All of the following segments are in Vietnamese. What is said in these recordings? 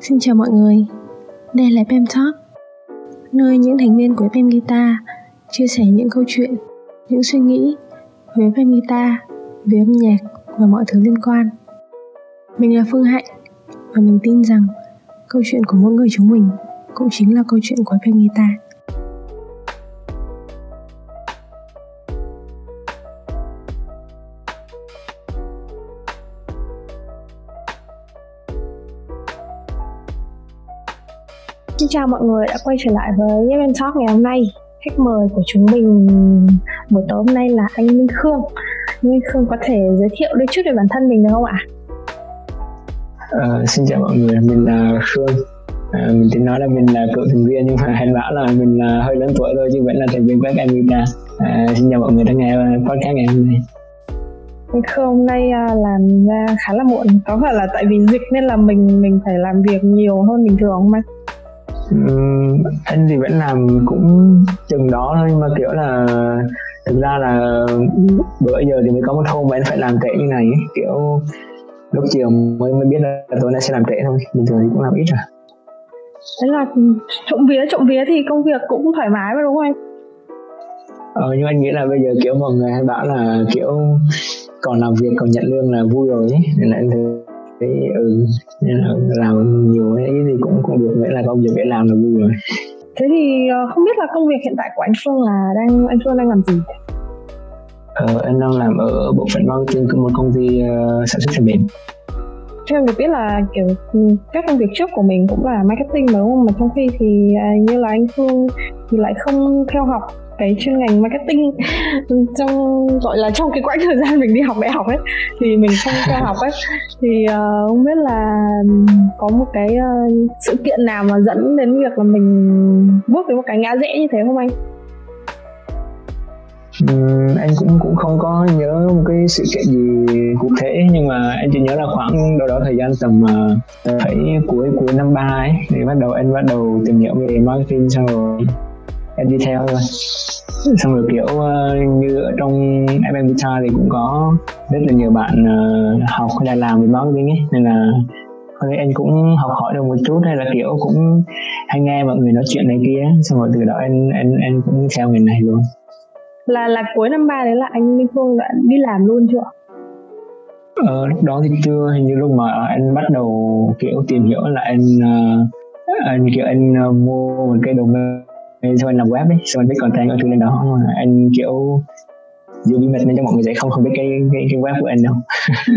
Xin chào mọi người, đây là Pem Talk, nơi những thành viên của Pem Guitar chia sẻ những câu chuyện, những suy nghĩ về Pem Guitar, về âm nhạc và mọi thứ liên quan. Mình là Phương Hạnh và mình tin rằng câu chuyện của mỗi người chúng mình cũng chính là câu chuyện của Pem Guitar. Xin chào mọi người đã quay trở lại với Yemen Talk ngày hôm nay. Khách mời của chúng mình buổi tối hôm nay là anh Minh Khương. Minh Khương có thể giới thiệu đôi chút về bản thân mình được không ạ? À, xin chào mọi người, mình là Khương. À, Mình tính nói là mình là cựu thành viên nhưng mà hãy bảo là mình là hơi lớn tuổi thôi chứ vẫn là thành viên của em Guitar à, Xin chào mọi người đã nghe podcast ngày hôm nay. Anh Khương hôm nay à, làm ra khá là muộn. Có phải là tại vì dịch nên là mình mình phải làm việc nhiều hơn bình thường không anh? Uhm, anh thì vẫn làm cũng chừng đó thôi nhưng mà kiểu là thực ra là bữa giờ thì mới có một hôm mà anh phải làm trễ như này ấy. kiểu lúc chiều mới mới biết là tối nay sẽ làm trễ thôi bình thường thì cũng làm ít à thế là trộm vía trộm vía thì công việc cũng thoải mái mà đúng không anh ờ nhưng anh nghĩ là bây giờ kiểu mọi người hay bảo là kiểu còn làm việc còn nhận lương là vui rồi ấy nên là anh thấy cái ừ nên là làm nhiều cái gì cũng cũng được nghĩa là công việc để làm là vui rồi. Thế thì ờ, không biết là công việc hiện tại của anh Phương là đang anh Phương đang làm gì? Ờ, anh đang làm ở bộ phận marketing của một công ty uh, sản xuất phần mềm. Theo em được biết là kiểu ừ, các công việc trước của mình cũng là marketing mà đúng không? Mà trong khi thì à, như là anh Phương thì lại không theo học cái chuyên ngành marketing trong gọi là trong cái quãng thời gian mình đi học đại học ấy thì mình không theo học ấy thì uh, không biết là có một cái uh, sự kiện nào mà dẫn đến việc là mình bước đến một cái ngã rẽ như thế không anh? Uhm, anh cũng cũng không có nhớ một cái sự kiện gì cụ thể nhưng mà anh chỉ nhớ là khoảng đâu đó thời gian tầm uh, phải cuối cuối năm ba ấy thì bắt đầu anh bắt đầu tìm hiểu về marketing xong rồi em đi theo thôi. Xong rồi kiểu uh, như ở trong FM Guitar thì cũng có rất là nhiều bạn uh, học hay là làm về marketing ấy. Nên là có thể anh cũng học hỏi được một chút hay là kiểu cũng hay nghe mọi người nói chuyện này kia. Xong rồi từ đó anh anh anh cũng theo ngành này luôn. Là là cuối năm ba đấy là anh Minh Phương đã đi làm luôn chưa? Ờ, lúc đó thì chưa. Hình như lúc mà anh bắt đầu kiểu tìm hiểu là anh uh, anh kiểu anh uh, mua một cái domain xong anh làm web ấy xong anh viết content ở lên đó mà anh kiểu giữ bí mật nên cho mọi người sẽ không không biết cái cái, cái web của anh đâu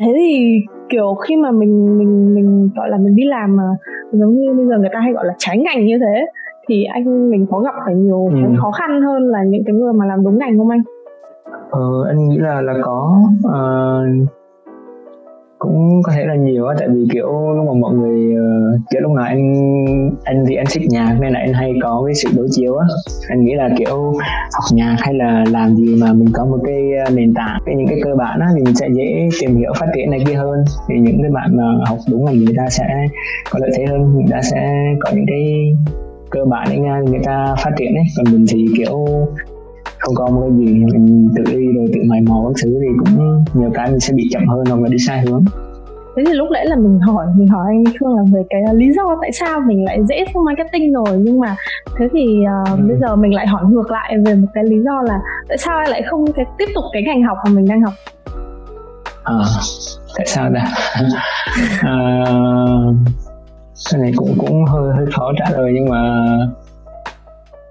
thế thì kiểu khi mà mình mình mình gọi là mình đi làm mà giống như bây giờ người ta hay gọi là trái ngành như thế thì anh mình có gặp phải nhiều ừ. khó khăn hơn là những cái người mà làm đúng ngành không anh? Ờ, anh nghĩ là là có uh, cũng có thể là nhiều á tại vì kiểu lúc mà mọi người uh, kiểu lúc nào anh anh thì anh thích nhạc nên là anh hay có cái sự đối chiếu á. Anh nghĩ là kiểu học nhạc hay là làm gì mà mình có một cái ờ, nền tảng cái những cái cơ bản á thì mình sẽ dễ tìm hiểu phát triển này kia hơn. Thì những cái bạn mà học đúng ngành người ta sẽ có lợi thế hơn người ta sẽ có những cái cơ bản để người ta phát triển ấy. Còn mình thì kiểu không có một cái gì mình tự đi rồi tự mày mò các thứ thì cũng nhiều cái mình sẽ bị chậm hơn hoặc là đi sai hướng. Thế thì lúc nãy là mình hỏi mình hỏi anh Khương là về cái lý do tại sao mình lại dễ sang marketing rồi. Nhưng mà thế thì uh, ừ. bây giờ mình lại hỏi ngược lại về một cái lý do là tại sao anh lại không cái tiếp tục cái ngành học mà mình đang học? À, tại sao ta? À, cái này cũng cũng hơi hơi khó trả lời nhưng mà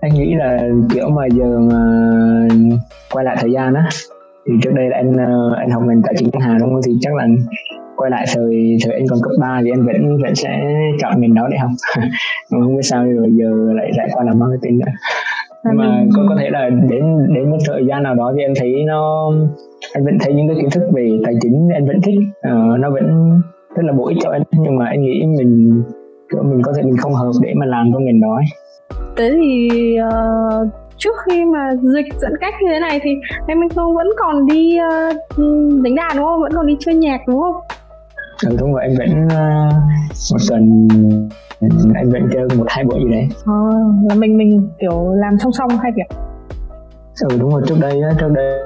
anh nghĩ là kiểu mà giờ mà quay lại thời gian á thì trước đây là anh ờ, anh học ngành tài chính ngân hàng đúng không? Thì chắc là quay lại thời thời anh còn cấp 3 thì anh vẫn vẫn sẽ chọn ngành đó để học. Không biết sao rồi giờ lại lại qua làm marketing nữa. Nhưng mà có có thể là đến đến một thời gian nào đó thì anh thấy nó anh vẫn thấy những cái kiến thức về tài chính anh vẫn thích. Uh, nó vẫn rất là bổ ích cho anh nhưng mà anh nghĩ mình mình có thể mình không hợp để mà làm trong ngành đó ấy thế thì uh, trước khi mà dịch giãn cách như thế này thì em anh Phương vẫn còn đi uh, đánh đàn đúng không? Vẫn còn đi chơi nhạc đúng không? Ừ đúng rồi anh vẫn uh, một tuần anh vẫn chơi một hai buổi gì đấy. À, là mình mình kiểu làm song song hai việc ừ đúng rồi trước đây á trước đây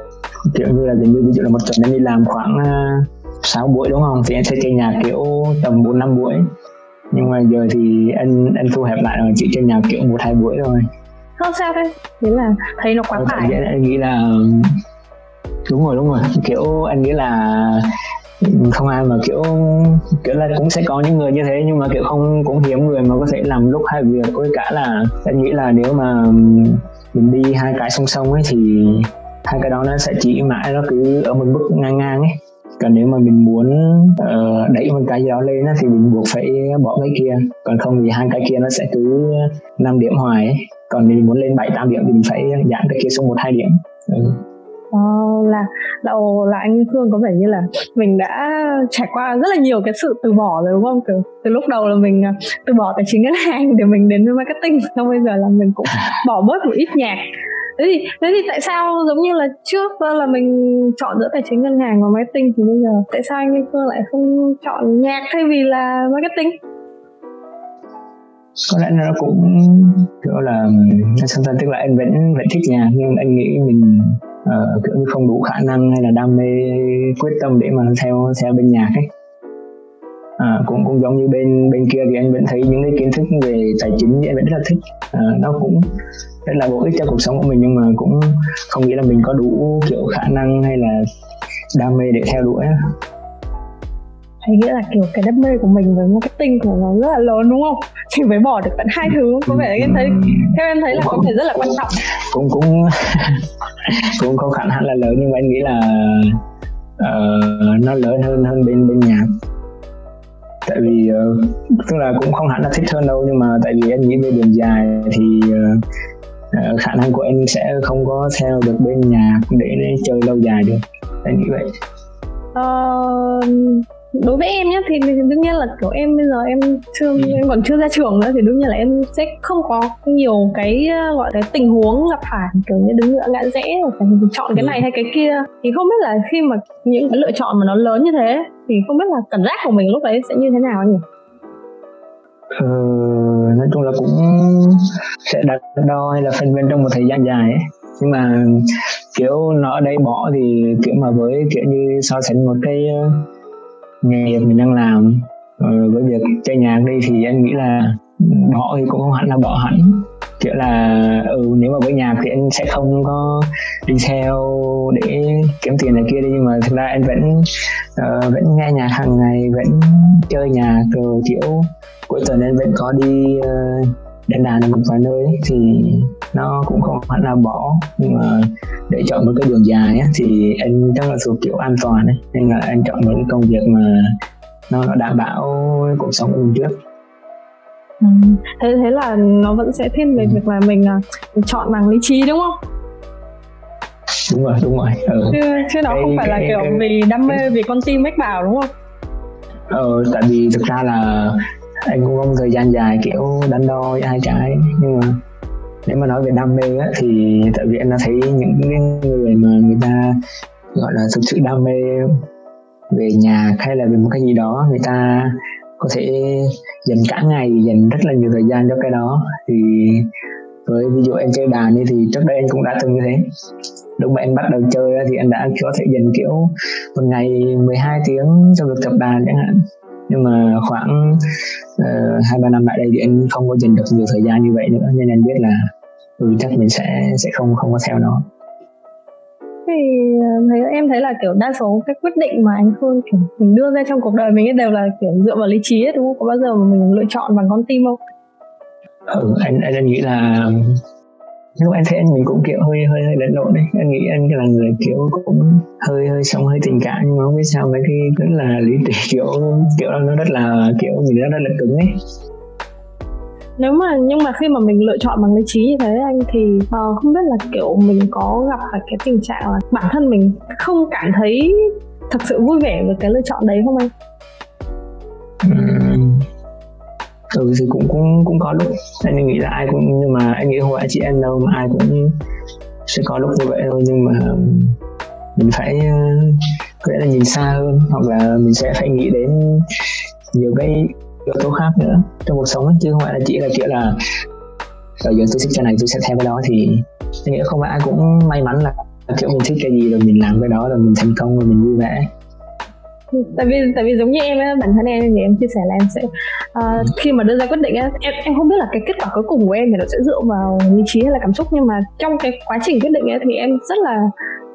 kiểu như là gần như ví dụ là một tuần anh đi làm khoảng uh, 6 buổi đúng không? Thì anh sẽ chơi nhạc kiểu tầm 4 năm buổi nhưng mà giờ thì anh anh thu hẹp lại rồi chỉ chơi nhạc kiểu một hai buổi thôi. Không sao thế? Nghĩa là thấy nó quá tải. anh nghĩ là đúng rồi đúng rồi. Kiểu anh nghĩ là không ai mà kiểu kiểu là cũng sẽ có những người như thế nhưng mà kiểu không cũng hiếm người mà có thể làm lúc hai việc. Với cả là anh nghĩ là nếu mà mình đi hai cái song song ấy thì hai cái đó nó sẽ chỉ mãi nó cứ ở một mức ngang ngang ấy còn nếu mà mình muốn uh, đẩy một cái gì đó lên thì mình buộc phải bỏ cái kia còn không thì hai cái kia nó sẽ cứ 5 điểm hoài ấy còn nếu mình muốn lên bảy tám điểm thì mình phải giảm cái kia xuống một hai điểm ừ. Oh, là là là anh Phương có vẻ như là mình đã trải qua rất là nhiều cái sự từ bỏ rồi đúng không? Từ từ lúc đầu là mình ờ, từ bỏ tài chính ngân hàng để mình đến với marketing, xong bây giờ là mình cũng bỏ bớt một ít nhạc. Thế thì thế thì tại sao giống như là trước là mình chọn giữa tài chính ngân hàng và marketing thì bây giờ tại sao anh Phương lại không chọn nhạc thay vì là marketing? có lẽ nó cũng kiểu là sao ta tức là anh vẫn vẫn thích nhạc nhưng anh nghĩ mình uh, kiểu như không đủ khả năng hay là đam mê quyết tâm để mà theo theo bên nhạc ấy à, cũng cũng giống như bên bên kia thì anh vẫn thấy những cái kiến thức về tài chính thì anh vẫn rất là thích. À, nó cũng rất là bổ ích cho cuộc sống của mình nhưng mà cũng không nghĩ là mình có đủ kiểu khả năng hay là đam mê để theo đuổi hay nghĩa là kiểu cái đam mê của mình với marketing của nó rất là lớn đúng không? Chỉ phải bỏ được tận hai thứ có vẻ em thấy theo em thấy là có thể rất là quan trọng. cũng cũng cũng không hẳn là lớn nhưng mà anh nghĩ là uh, nó lớn hơn hơn bên bên nhạc tại vì uh, tức là cũng không hẳn là thích hơn đâu nhưng mà tại vì em nghĩ về đường dài thì uh, khả năng của em sẽ không có theo được bên nhạc để chơi lâu dài được. Em nghĩ vậy. Uh, đối với em nhé thì, đương nhiên là kiểu em bây giờ em chưa ừ. em còn chưa ra trường nữa thì đương nhiên là em sẽ không có nhiều cái ờ, gọi cái tình huống gặp phải kiểu như đứng ngựa ngã rẽ phải chọn cái ừ. này hay cái kia thì không biết là khi mà những cái lựa chọn mà nó lớn như thế thì không biết là cảm giác của mình lúc đấy sẽ như thế nào nhỉ? Ờ, nói chung là cũng sẽ đặt đo hay là phân vân trong một thời gian dài ấy nhưng mà kiểu nó ở đây bỏ thì kiểu mà với kiểu như so sánh một cái nghề nghiệp mình đang làm uh, với việc chơi nhạc đi thì anh nghĩ là ừ, bỏ thì cũng không hẳn là bỏ hẳn. Kiểu là ừ nếu mà với nhạc thì anh sẽ không có đi theo để kiếm tiền này kia đi nhưng mà thực ra anh vẫn uh, vẫn nghe nhạc hàng ngày vẫn chơi nhạc rồi kiểu cuối tuần anh vẫn có đi uh, đánh đàn ở một vài nơi ấy, thì nó cũng không hẳn là bỏ nhưng mà để chọn một cái đường dài á, thì anh chắc là thuộc kiểu an toàn ấy nên là anh chọn một cái công việc mà nó, nó đảm bảo cuộc sống của mình trước ừ. thế thế là nó vẫn sẽ thiên về ừ. việc là mình uh, chọn bằng lý trí đúng không đúng rồi đúng rồi ừ. chứ chứ nó cái, không phải cái, là kiểu cái, vì đam mê vì con tim mách bảo đúng không ờ tại vì thực ra là anh cũng một thời gian dài kiểu đánh đo với hai cái nhưng mà nếu mà nói về đam mê á, thì tại vì em đã thấy những người mà người ta gọi là thực sự đam mê về nhạc hay là về một cái gì đó người ta có thể dành cả ngày dành rất là nhiều thời gian cho cái đó. Thì với ví dụ em chơi đàn đi thì trước đây anh cũng đã từng như thế. Lúc mà em bắt đầu chơi thì anh đã có thể dành kiểu một ngày 12 tiếng cho việc tập đàn chẳng hạn. Nhưng mà khoảng ờ, hai uh, ba năm lại đây thì anh không có dành được nhiều thời gian như vậy nữa nên anh biết là ừ, chắc mình sẽ sẽ không không có theo nó thì ờ, thấy em thấy là kiểu đa số các quyết định mà anh Phương kiểu mình đưa ra trong cuộc đời mình ấy đều là kiểu dựa vào lý trí ấy, đúng không? Có bao giờ mà mình lựa chọn bằng con tim không? Ừ, anh anh nghĩ là lúc anh thấy anh mình cũng kiểu hơi hơi hơi lẫn lộn đấy anh nghĩ anh là người kiểu cũng hơi hơi sống hơi tình cảm nhưng mà không biết sao mấy cái rất là lý trí kiểu kiểu nó rất là kiểu mình rất là cứng ấy nếu mà nhưng mà khi mà mình lựa chọn bằng lý trí như thế anh thì uh, không biết là kiểu mình có gặp phải cái tình trạng là bản thân mình không cảm thấy thật sự vui vẻ với cái lựa chọn đấy không anh? Uhm, ừ thì cũng cũng cũng có lúc anh nghĩ là ai cũng nhưng mà anh nghĩ không phải chị em đâu mà ai cũng sẽ có lúc như vậy thôi nhưng mà mình phải ờ, có lẽ là nhìn xa hơn hoặc là mình sẽ phải nghĩ đến nhiều cái yếu tố khác nữa trong cuộc sống ấy, chứ không phải là chỉ là kiểu là ở giờ tôi thích cái này tôi sẽ theo cái đó. Thì tôi nghĩ không phải ai cũng may mắn là kiểu mình thích cái gì rồi mình làm cái đó rồi mình thành công rồi mình vui vẻ. Tại vì tại vì giống như em ấy, bản thân em thì em chia sẻ là em sẽ uh, khi mà đưa ra quyết định ấy, em em không biết là cái kết quả cuối cùng của em thì nó sẽ dựa vào lý trí hay là cảm xúc. Nhưng mà trong cái quá trình quyết định ấy thì em rất là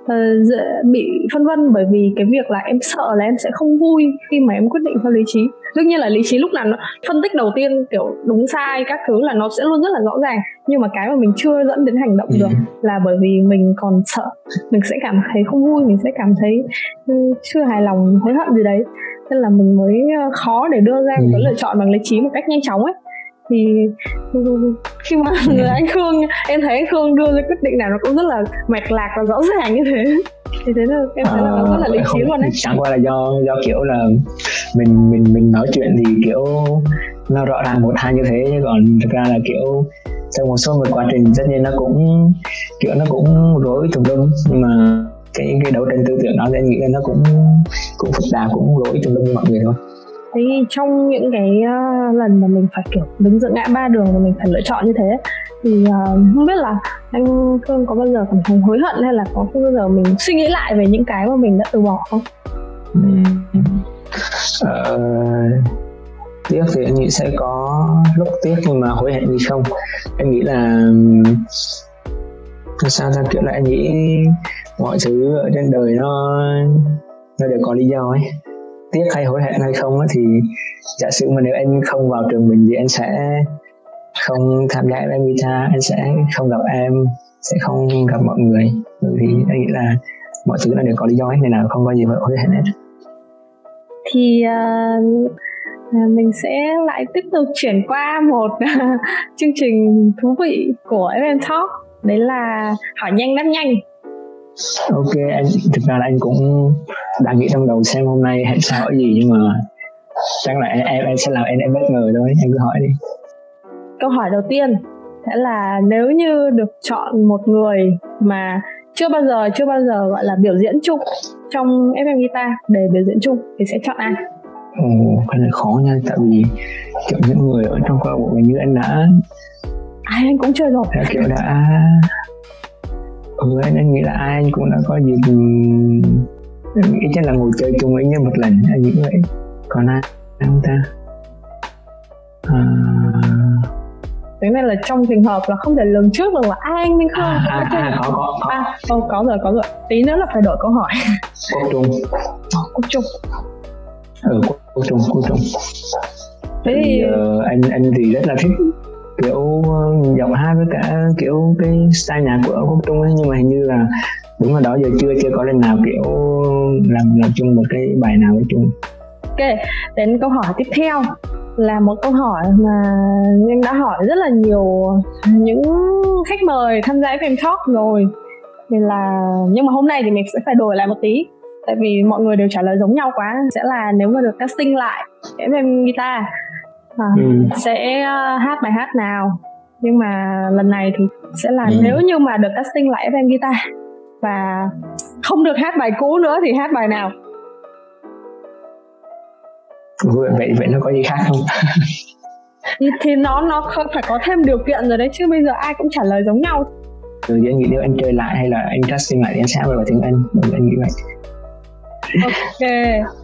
uh, bị phân vân bởi vì cái việc là em sợ là em sẽ không vui khi mà em quyết định theo lý trí đương nhiên là lý trí lúc nào nó phân tích đầu tiên kiểu đúng sai các thứ là nó sẽ luôn rất là rõ ràng. Nhưng mà cái mà mình chưa dẫn đến hành động được ừ. là bởi vì mình còn sợ. Mình sẽ cảm thấy không vui mình sẽ cảm thấy ừ, chưa hài lòng hối hận gì đấy. Nên là mình mới ờ, khó để đưa ra một cái ừ. lựa chọn bằng lý trí một cách nhanh chóng ấy. Thì khi mà người anh Khương em thấy anh Khương đưa ra quyết định nào nó cũng rất là mạch lạc và rõ ràng như thế thì thế là em thấy là nó rất là lý trí luôn đấy chẳng qua là do do kiểu là mình mình mình nói chuyện thì kiểu nó rõ ràng một hai như thế chứ còn thực ra là kiểu trong một số một quá trình tất nhiên nó cũng kiểu nó cũng rối tùm lum nhưng mà cái cái đấu tranh tư tưởng đó anh nghĩ là nó cũng cũng phức tạp cũng rối tùm lum như mọi người thôi. Thế trong những cái uh, lần mà mình phải kiểu đứng giữa ngã ba đường và mình phải lựa chọn như thế thì uh, không biết là anh Phương có bao giờ cảm thấy hối hận hay là có bao giờ mình suy nghĩ lại về những cái mà mình đã từ bỏ không? Uh, tiếc thì anh nghĩ sẽ có lúc tiếc nhưng mà hối hận gì không anh nghĩ là sao ra kiểu là anh nghĩ mọi thứ ở trên đời nó nó đều có lý do ấy tiếc hay hối hận hay không thì giả sử mà nếu anh không vào trường mình thì anh sẽ không tham gia em guitar anh sẽ không gặp em sẽ không gặp mọi người. Bởi vì anh nghĩ là mọi thứ nó đều có lý do hết nên là không có gì phải hối hận hết. Thì uh, mình sẽ lại tiếp tục chuyển qua một uh, chương trình thú vị của FM Talk. Đấy là hỏi nhanh đáp nhanh. Ok anh thực ra là anh cũng đang nghĩ trong đầu xem hôm nay hãy sẽ hỏi gì nhưng mà chắc là em em, em sẽ làm em em bất ngờ thôi. Em cứ hỏi đi câu hỏi đầu tiên sẽ là nếu như được chọn một người mà chưa bao giờ chưa bao giờ gọi là biểu diễn chung trong FM guitar để biểu diễn chung thì sẽ chọn ai? Ồ, cái này khó nha tại vì kiểu những người ở trong câu lạc bộ như anh đã. Ai anh cũng chơi rồi. Đã kiểu đã. Ừ anh, anh nghĩ là ai anh cũng đã có dịp anh nghĩ chắc là ngồi chơi chung với nhau một lần anh nghĩ vậy còn ai không ta? À... thế nên là trong trường hợp là không thể lường trước được là ai anh Minh Khương à, à, à, có có có. À, oh, có rồi có rồi. Tí nữa là phải đổi câu hỏi. Quốc trung. Quốc trung. Ừ quốc, trung quốc trung. Thế thì uh, anh anh thì rất là thích kiểu ờ, giọng hát với cả kiểu cái style nhạc của quốc trung ấy. Nhưng mà hình như là đúng là đó giờ chưa chưa có lần nào kiểu làm làm chung một cái bài nào với chung ok đến câu hỏi tiếp theo là một câu hỏi mà em đã hỏi rất là nhiều những khách mời tham gia FM Talk rồi nên là nhưng mà hôm nay thì mình sẽ phải đổi lại một tí tại vì mọi người đều trả lời giống nhau quá sẽ là nếu mà được casting lại FM guitar à, ừ. sẽ ờ, hát bài hát nào nhưng mà lần này thì sẽ là ừ. nếu như mà được casting lại FM guitar và không được hát bài cũ nữa thì hát bài nào vậy vậy nó có gì khác không? Thì, thì nó nó không phải có thêm điều kiện rồi đấy chứ bây giờ ai cũng trả lời giống nhau. Ừ, anh nghĩ nếu anh chơi lại hay là anh casting lại thì anh sẽ vào tiếng anh. Bởi anh nghĩ vậy. Ok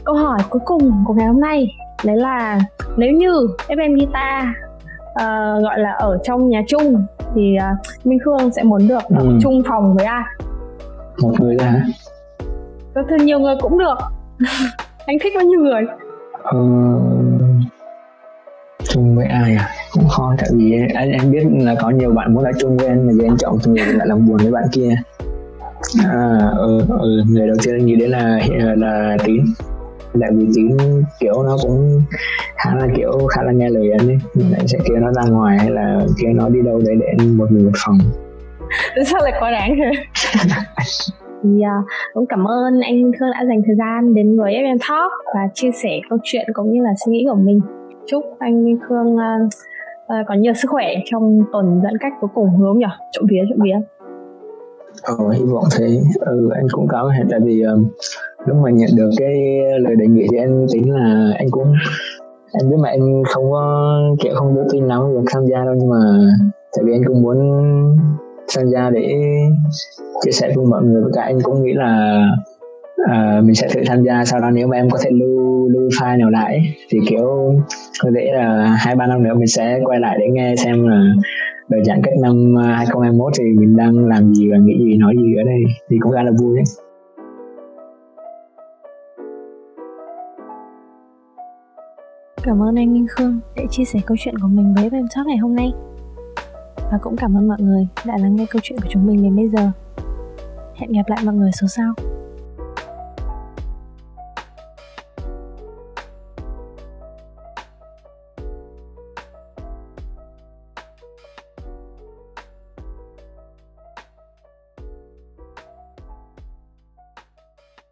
câu hỏi cuối cùng của ngày hôm nay đấy là nếu như FM guitar uh, gọi là ở trong nhà chung thì uh, Minh Khương sẽ muốn được ở ừ. chung phòng với ai? Một người thôi hả? Có thể nhiều người cũng được. Anh thích bao nhiêu người ờ, chung với ai à? Cũng khó tại vì anh anh biết là có nhiều bạn muốn ở chung với anh mà giờ anh chọn người lại làm buồn với bạn kia. À ừ, ừ người đầu tiên anh nghĩ đến là là tín. Tại vì tín kiểu nó cũng khá là kiểu khá là nghe lời anh ấy mình lại sẽ kêu nó ra ngoài hay là kêu nó đi đâu đấy để anh một mình một phòng. Sao lại quá đáng thế thì uh, cũng cảm ơn anh Khương đã dành thời gian đến với FM Talk và chia sẻ câu chuyện cũng như là suy nghĩ của mình. Chúc anh Khương uh, uh, có nhiều sức khỏe trong tuần giãn cách cuối cùng hướng nhỉ? Trộm vía trộm vía. Ờ, hy vọng thế. Ừ, anh cũng có hẹn tại vì uh, lúc mà nhận được cái lời đề nghị thì anh tính là anh cũng anh biết mà anh không có kiểu không tự tin lắm việc tham gia đâu. Nhưng mà tại vì anh cũng muốn tham gia để chia sẻ cùng mọi người và cả anh cũng nghĩ là uh, mình sẽ thử tham gia sau đó nếu mà em có thể lưu lưu file nào lại thì kiểu có thể là hai ba năm nữa mình sẽ quay lại để nghe xem là đợt giãn cách năm à, 2021 thì mình đang làm gì và nghĩ gì nói gì ở đây thì cũng khá là vui đấy Cảm ơn anh Minh Khương đã chia sẻ câu chuyện của mình với FM Talk ngày hôm nay. Và cũng cảm ơn mọi người đã lắng nghe câu chuyện của chúng mình đến bây giờ. Hẹn gặp lại mọi người số sau.